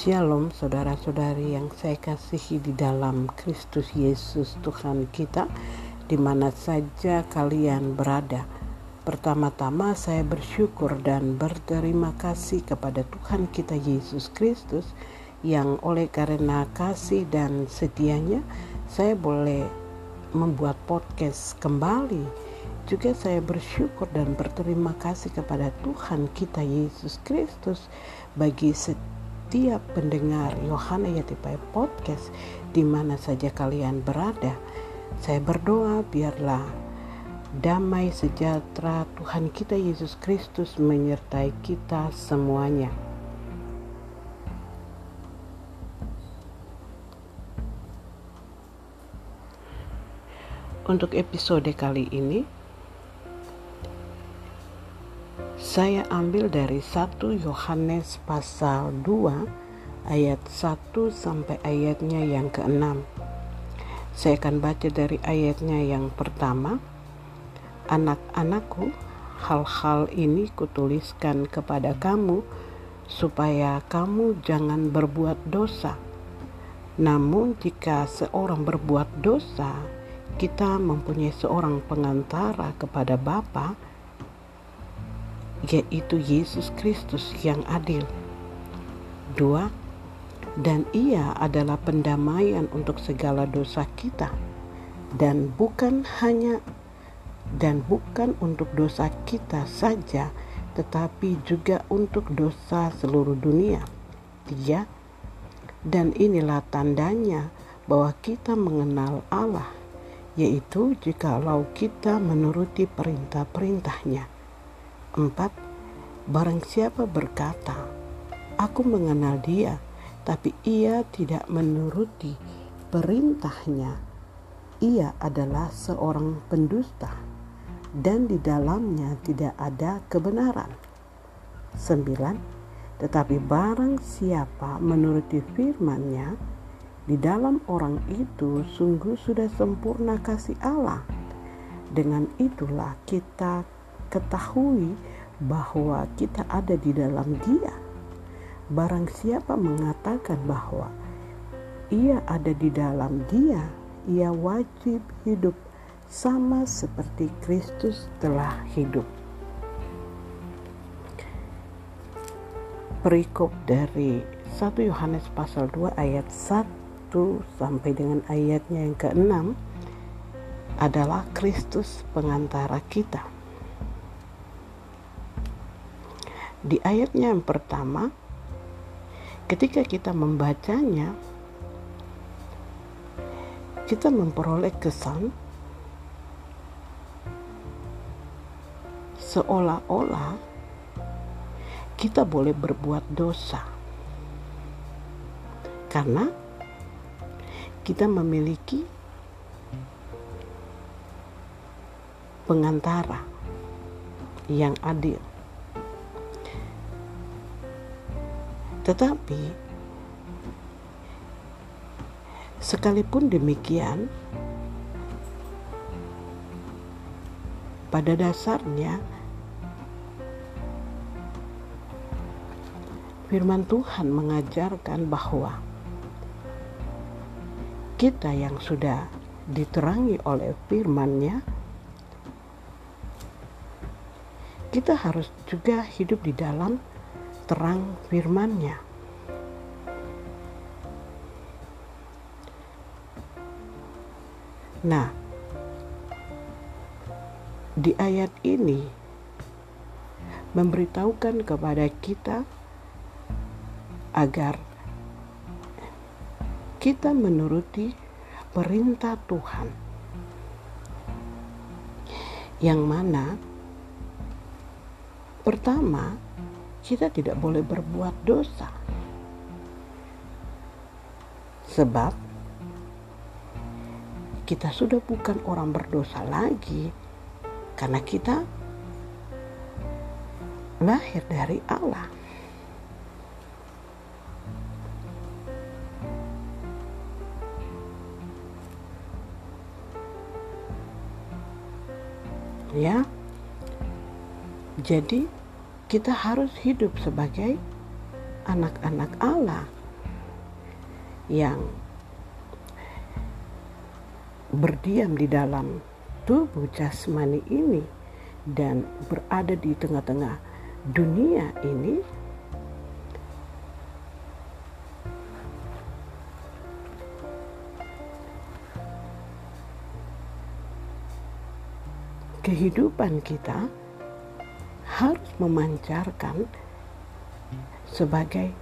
Shalom saudara-saudari yang saya kasihi di dalam Kristus Yesus Tuhan kita di mana saja kalian berada. Pertama-tama saya bersyukur dan berterima kasih kepada Tuhan kita Yesus Kristus yang oleh karena kasih dan setianya saya boleh membuat podcast kembali. Juga saya bersyukur dan berterima kasih kepada Tuhan kita Yesus Kristus bagi setiap setiap pendengar Yohana Yatipai Podcast di mana saja kalian berada. Saya berdoa biarlah damai sejahtera Tuhan kita Yesus Kristus menyertai kita semuanya. Untuk episode kali ini, Saya ambil dari 1 Yohanes pasal 2 ayat 1 sampai ayatnya yang ke-6. Saya akan baca dari ayatnya yang pertama. Anak-anakku, hal-hal ini kutuliskan kepada kamu supaya kamu jangan berbuat dosa. Namun jika seorang berbuat dosa, kita mempunyai seorang pengantara kepada Bapa, yaitu Yesus Kristus yang adil. Dua, dan ia adalah pendamaian untuk segala dosa kita dan bukan hanya dan bukan untuk dosa kita saja tetapi juga untuk dosa seluruh dunia. Tiga, dan inilah tandanya bahwa kita mengenal Allah, yaitu jikalau kita menuruti perintah-perintahnya. 4. Barang siapa berkata, Aku mengenal dia, tapi ia tidak menuruti perintahnya, ia adalah seorang pendusta dan di dalamnya tidak ada kebenaran. 9. Tetapi barang siapa menuruti firman-Nya, di dalam orang itu sungguh sudah sempurna kasih Allah. Dengan itulah kita ketahui bahwa kita ada di dalam Dia. Barang siapa mengatakan bahwa ia ada di dalam Dia, ia wajib hidup sama seperti Kristus telah hidup. Perikop dari 1 Yohanes pasal 2 ayat 1 sampai dengan ayatnya yang ke-6 adalah Kristus pengantara kita. Di ayatnya yang pertama, ketika kita membacanya, kita memperoleh kesan seolah-olah kita boleh berbuat dosa karena kita memiliki pengantara yang adil. Tetapi sekalipun demikian, pada dasarnya firman Tuhan mengajarkan bahwa kita yang sudah diterangi oleh firman-Nya kita harus juga hidup di dalam terang firman-Nya. Nah, di ayat ini memberitahukan kepada kita agar kita menuruti perintah Tuhan yang mana pertama kita tidak boleh berbuat dosa. Sebab kita sudah bukan orang berdosa lagi karena kita lahir dari Allah. Ya. Jadi kita harus hidup sebagai anak-anak Allah yang berdiam di dalam tubuh jasmani ini dan berada di tengah-tengah dunia ini. Kehidupan kita harus memancarkan sebagai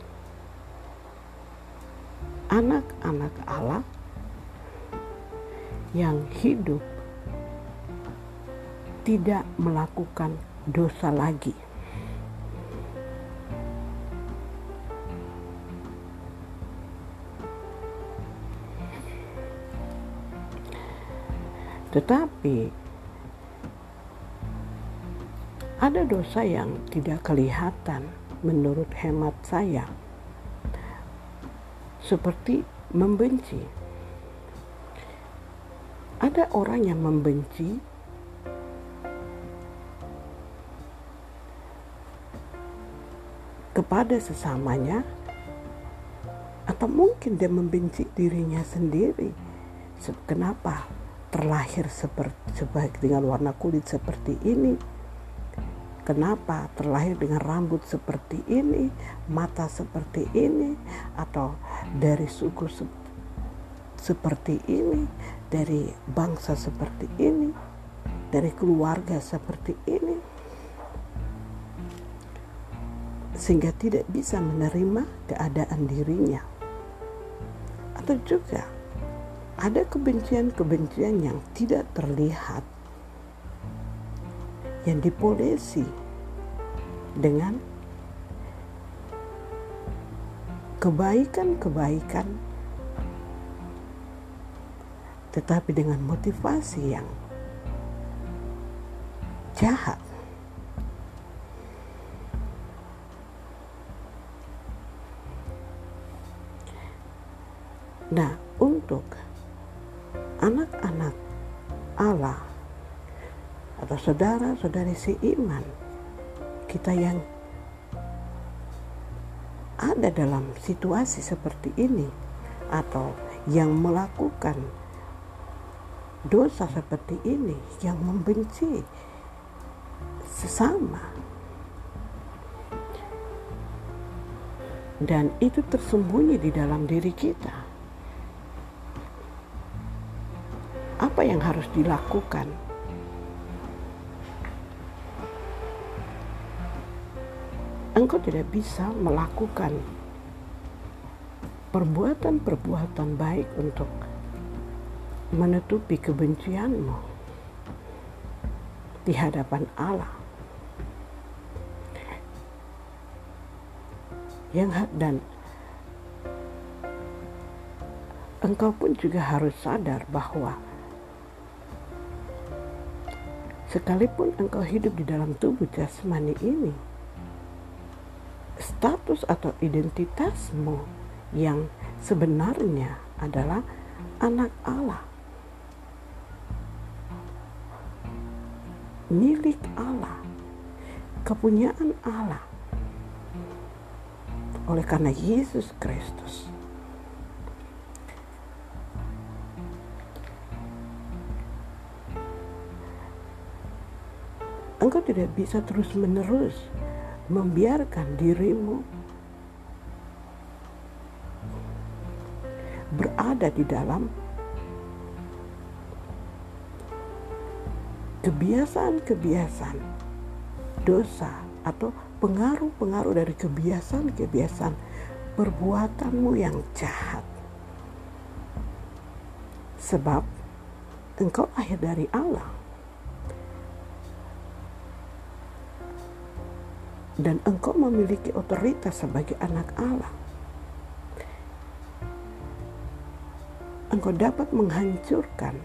anak-anak Allah yang hidup tidak melakukan dosa lagi. Tetapi ada dosa yang tidak kelihatan menurut hemat saya seperti membenci. Ada orang yang membenci kepada sesamanya atau mungkin dia membenci dirinya sendiri. Kenapa terlahir seperti dengan warna kulit seperti ini? Kenapa terlahir dengan rambut seperti ini, mata seperti ini, atau dari suku se seperti ini, dari bangsa seperti ini, dari keluarga seperti ini, sehingga tidak bisa menerima keadaan dirinya, atau juga ada kebencian-kebencian yang tidak terlihat yang dipolesi dengan kebaikan-kebaikan tetapi dengan motivasi yang jahat. Nah, untuk anak-anak Allah atau saudara-saudari seiman kita yang ada dalam situasi seperti ini atau yang melakukan dosa seperti ini yang membenci sesama. Dan itu tersembunyi di dalam diri kita. Apa yang harus dilakukan engkau tidak bisa melakukan perbuatan-perbuatan baik untuk menutupi kebencianmu di hadapan Allah. Yang dan engkau pun juga harus sadar bahwa sekalipun engkau hidup di dalam tubuh jasmani ini, status atau identitasmu yang sebenarnya adalah anak Allah. Milik Allah. Kepunyaan Allah. Oleh karena Yesus Kristus. Engkau tidak bisa terus-menerus membiarkan dirimu berada di dalam kebiasaan-kebiasaan dosa atau pengaruh-pengaruh dari kebiasaan-kebiasaan perbuatanmu yang jahat. Sebab engkau lahir dari Allah. Dan engkau memiliki otoritas sebagai anak Allah. Engkau dapat menghancurkan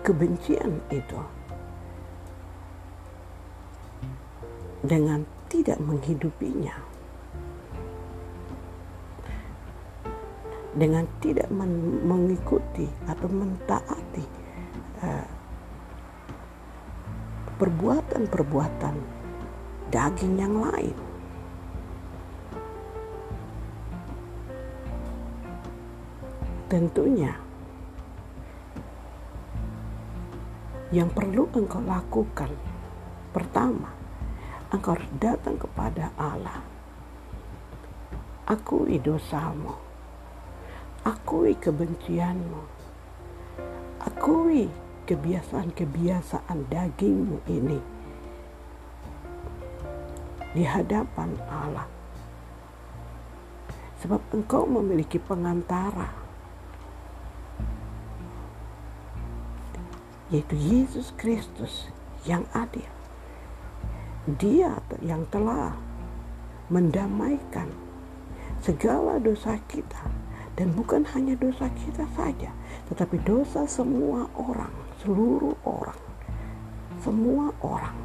kebencian itu dengan tidak menghidupinya, dengan tidak mengikuti atau mentaati uh, perbuatan-perbuatan daging yang lain. Tentunya, yang perlu engkau lakukan pertama, engkau datang kepada Allah. Akui dosamu, akui kebencianmu, akui kebiasaan-kebiasaan dagingmu ini di hadapan Allah. Sebab engkau memiliki pengantara yaitu Yesus Kristus yang adil. Dia yang telah mendamaikan segala dosa kita. Dan bukan hanya dosa kita saja, tetapi dosa semua orang, seluruh orang, semua orang.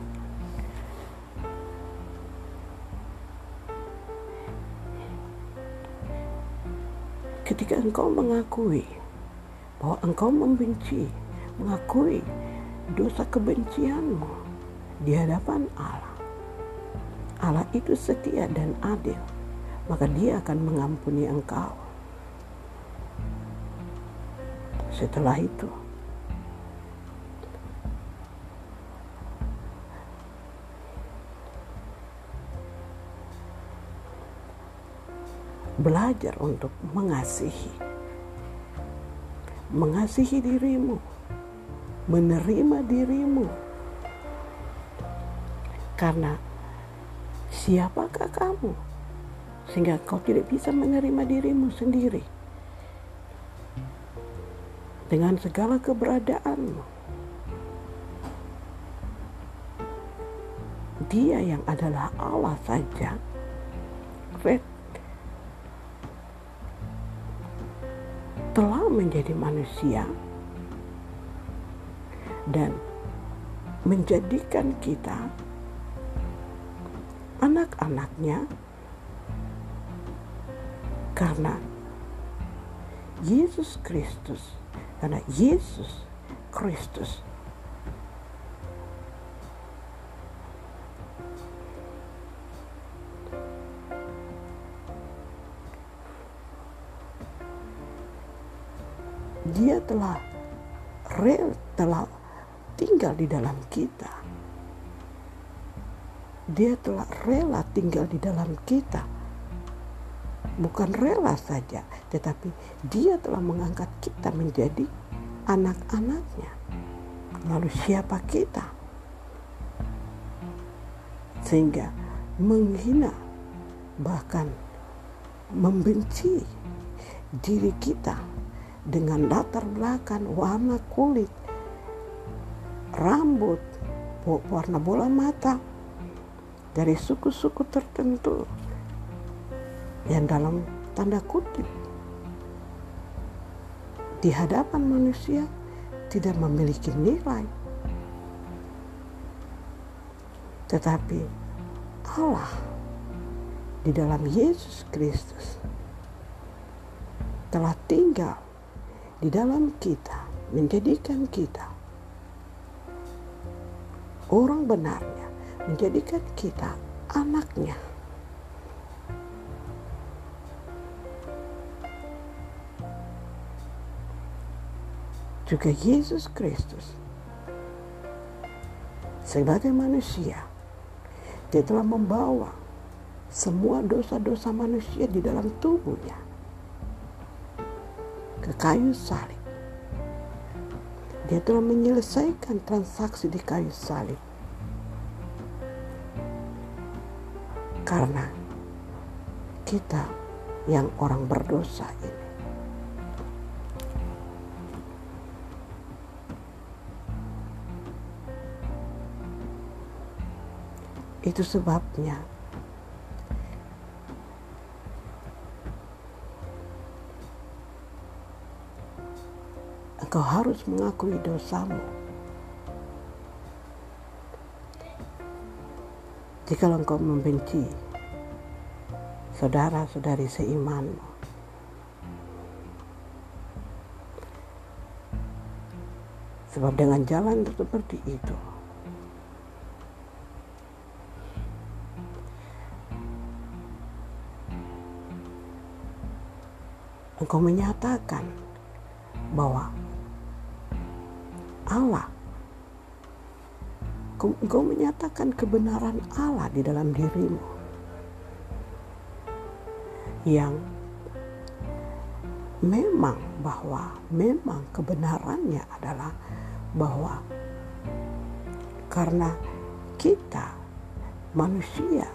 Ketika engkau mengakui bahwa engkau membenci mengakui dosa kebencianmu di hadapan Allah. Allah itu setia dan adil, maka Dia akan mengampuni engkau. Setelah itu, belajar untuk mengasihi, mengasihi dirimu menerima dirimu. Karena siapakah kamu sehingga kau tidak bisa menerima dirimu sendiri dengan segala keberadaanmu. Dia yang adalah Allah saja, Red, menjadi manusia dan menjadikan kita anak-anaknya karena Yesus Kristus karena Yesus Kristus tinggal di dalam kita. Dia telah rela tinggal di dalam kita. Bukan rela saja, tetapi dia telah mengangkat kita menjadi anak-anaknya. Lalu siapa kita? Sehingga menghina bahkan membenci diri kita dengan latar belakang warna kulit rambut, warna bola mata dari suku-suku tertentu yang dalam tanda kutip di hadapan manusia tidak memiliki nilai. Tetapi Allah di dalam Yesus Kristus telah tinggal di dalam kita, menjadikan kita orang benarnya, menjadikan kita anaknya. Juga Yesus Kristus sebagai manusia, dia telah membawa semua dosa-dosa manusia di dalam tubuhnya ke kayu salib. Dia telah menyelesaikan transaksi di kayu salib. Karena kita yang orang berdosa ini. Itu sebabnya engkau harus mengakui dosamu. Jika engkau membenci saudara-saudari seimanmu, sebab dengan jalan seperti itu, engkau menyatakan bahwa Allah engkau menyatakan kebenaran Allah di dalam dirimu yang memang bahwa memang kebenarannya adalah bahwa karena kita manusia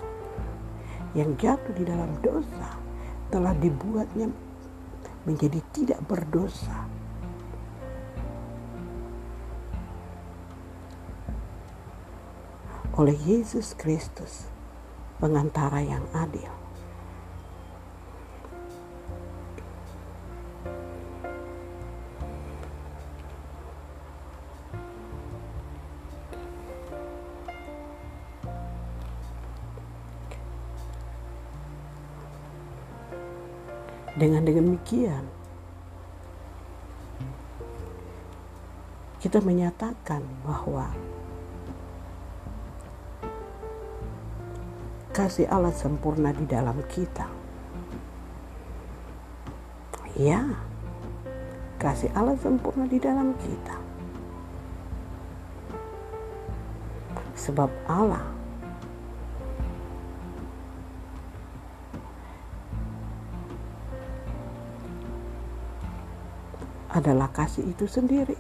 yang jatuh di dalam dosa telah dibuatnya menjadi tidak berdosa. Oleh Yesus Kristus, pengantara yang adil. Dengan demikian, kita menyatakan bahwa kasih Allah sempurna di dalam kita. Ya, kasih Allah sempurna di dalam kita. Sebab Allah adalah kasih itu sendiri.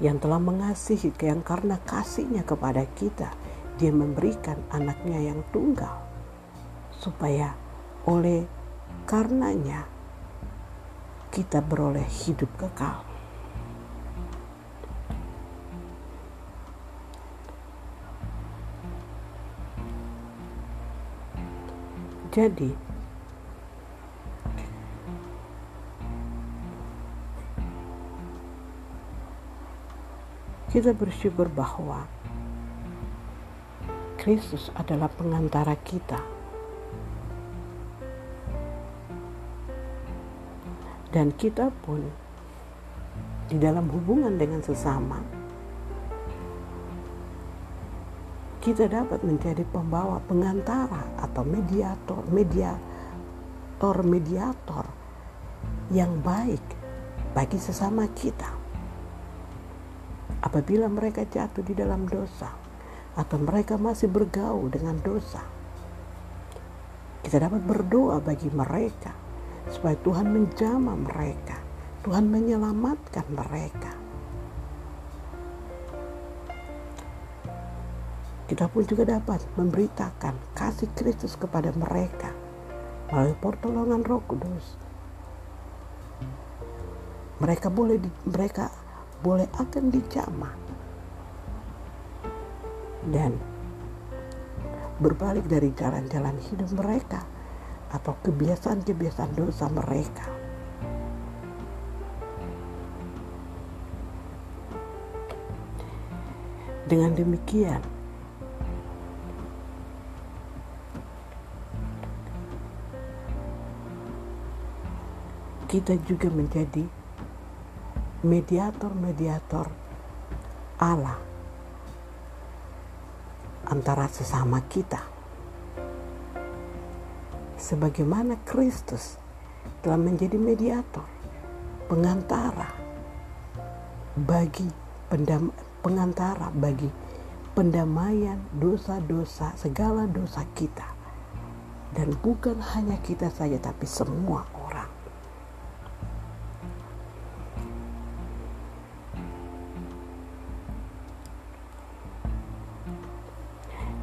Yang telah mengasihi yang karena kasihnya kepada kita, dia memberikan anaknya yang tunggal. Supaya oleh karenanya kita beroleh hidup kekal. Jadi, kita bersyukur bahwa Kristus adalah pengantara kita. Dan kita pun di dalam hubungan dengan sesama kita dapat menjadi pembawa pengantara atau mediator, mediator, mediator yang baik bagi sesama kita. Apabila mereka jatuh di dalam dosa atau mereka masih bergaul dengan dosa, kita dapat berdoa bagi mereka supaya Tuhan menjamah mereka, Tuhan menyelamatkan mereka kita pun juga dapat memberitakan kasih Kristus kepada mereka melalui pertolongan Roh Kudus. Mereka boleh di, mereka boleh akan dijamah dan berbalik dari jalan-jalan hidup mereka atau kebiasaan-kebiasaan dosa mereka. Dengan demikian, kita juga menjadi mediator-mediator Allah antara sesama kita. Sebagaimana Kristus telah menjadi mediator, pengantara bagi pendam, pengantara bagi pendamaian dosa-dosa segala dosa kita. Dan bukan hanya kita saja tapi semua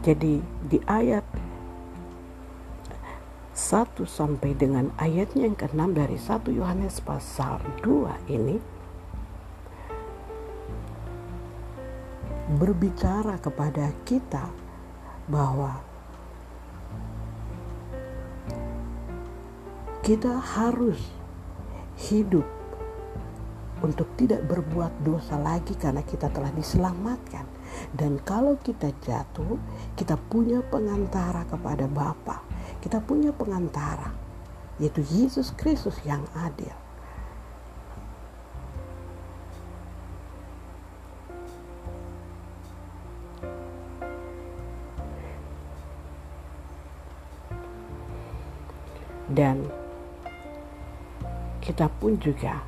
Jadi di ayat 1 sampai dengan ayatnya yang ke-6 dari 1 Yohanes pasal 2 ini berbicara kepada kita bahwa kita harus hidup untuk tidak berbuat dosa lagi karena kita telah diselamatkan dan kalau kita jatuh, kita punya pengantara kepada Bapa. Kita punya pengantara, yaitu Yesus Kristus yang adil. dan kita pun juga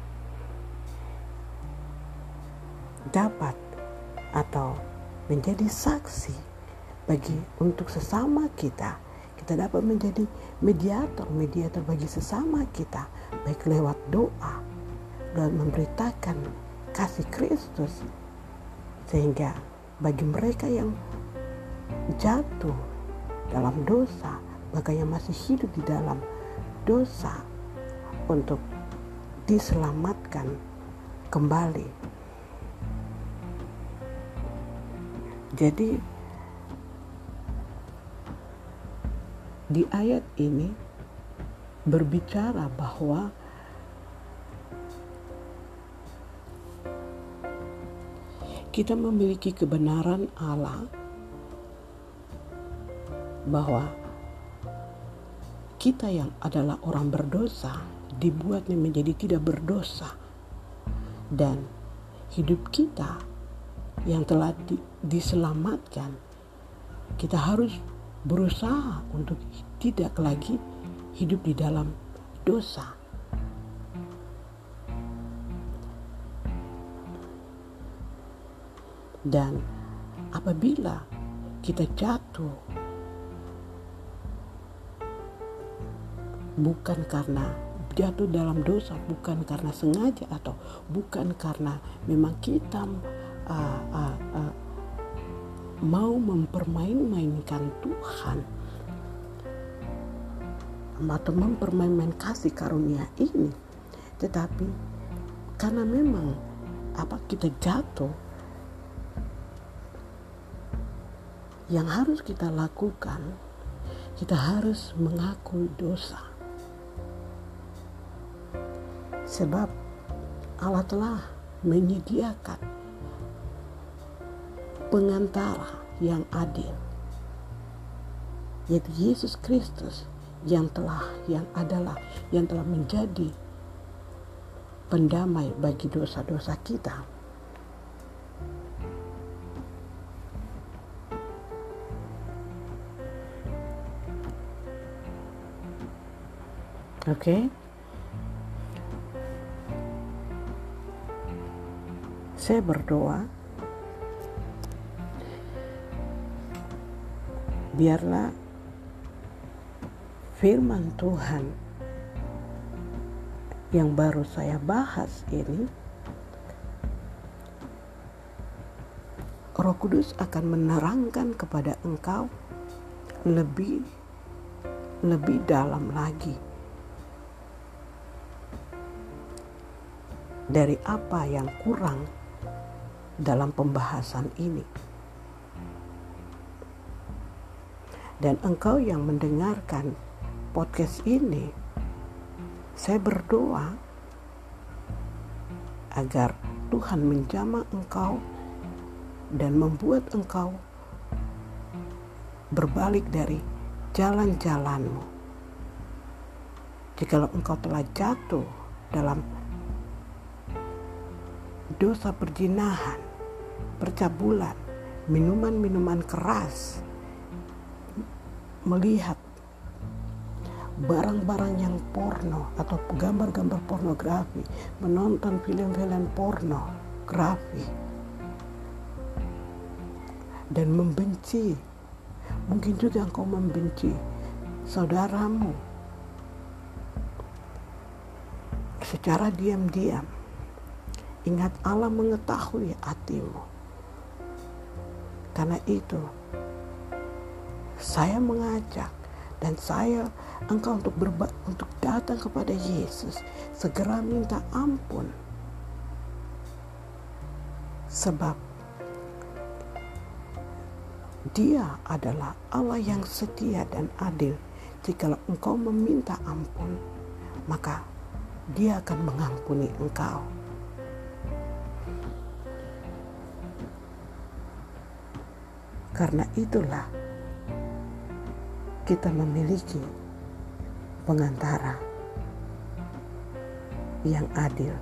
dapat atau menjadi saksi bagi untuk sesama kita. Kita dapat menjadi mediator, mediator bagi sesama kita, baik lewat doa dan memberitakan kasih Kristus sehingga bagi mereka yang jatuh dalam dosa, maka yang masih hidup di dalam dosa untuk diselamatkan kembali. Jadi di ayat ini berbicara bahwa kita memiliki kebenaran Allah bahwa kita yang adalah orang berdosa dibuatnya menjadi tidak berdosa. Dan hidup kita yang telah di, diselamatkan. Kita harus berusaha untuk tidak lagi hidup di dalam dosa. Dan apabila kita jatuh bukan karena jatuh dalam dosa bukan karena sengaja atau bukan karena memang kita uh, uh, uh, mau mempermain-mainkan Tuhan. Atau mempermain-main kasih karunia ini. Tetapi karena memang apa kita jatuh yang harus kita lakukan kita harus mengakui dosa. Sebab Allah telah menyediakan pengantara yang adil yaitu Yesus Kristus yang telah yang adalah yang telah menjadi pendamai bagi dosa-dosa kita. Oke. Okay? saya berdoa biarlah firman Tuhan yang baru saya bahas ini Roh Kudus akan menerangkan kepada engkau lebih lebih dalam lagi dari apa yang kurang dalam pembahasan ini. Dan engkau yang mendengarkan podcast ini, saya berdoa agar Tuhan menjamah engkau dan membuat engkau berbalik dari jalan-jalanmu. Jikalau engkau telah jatuh dalam dosa perjinahan, percabulan, minuman-minuman keras, melihat barang-barang yang porno atau gambar-gambar pornografi, menonton film-film pornografi, dan membenci. Mungkin juga engkau membenci saudaramu secara diam-diam Ingat Allah mengetahui hatimu. Karena itu, saya mengajak dan saya engkau untuk berba untuk datang kepada Yesus, segera minta ampun. Sebab dia adalah Allah yang setia dan adil. Jika engkau meminta ampun, maka dia akan mengampuni engkau. Karena itulah kita memiliki pengantara yang adil.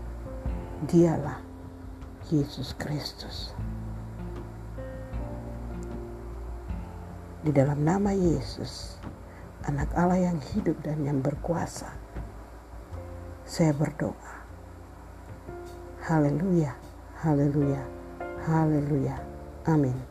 Dialah Yesus Kristus. Di dalam nama Yesus, anak Allah yang hidup dan yang berkuasa. Saya berdoa. Haleluya, haleluya, haleluya. Amin.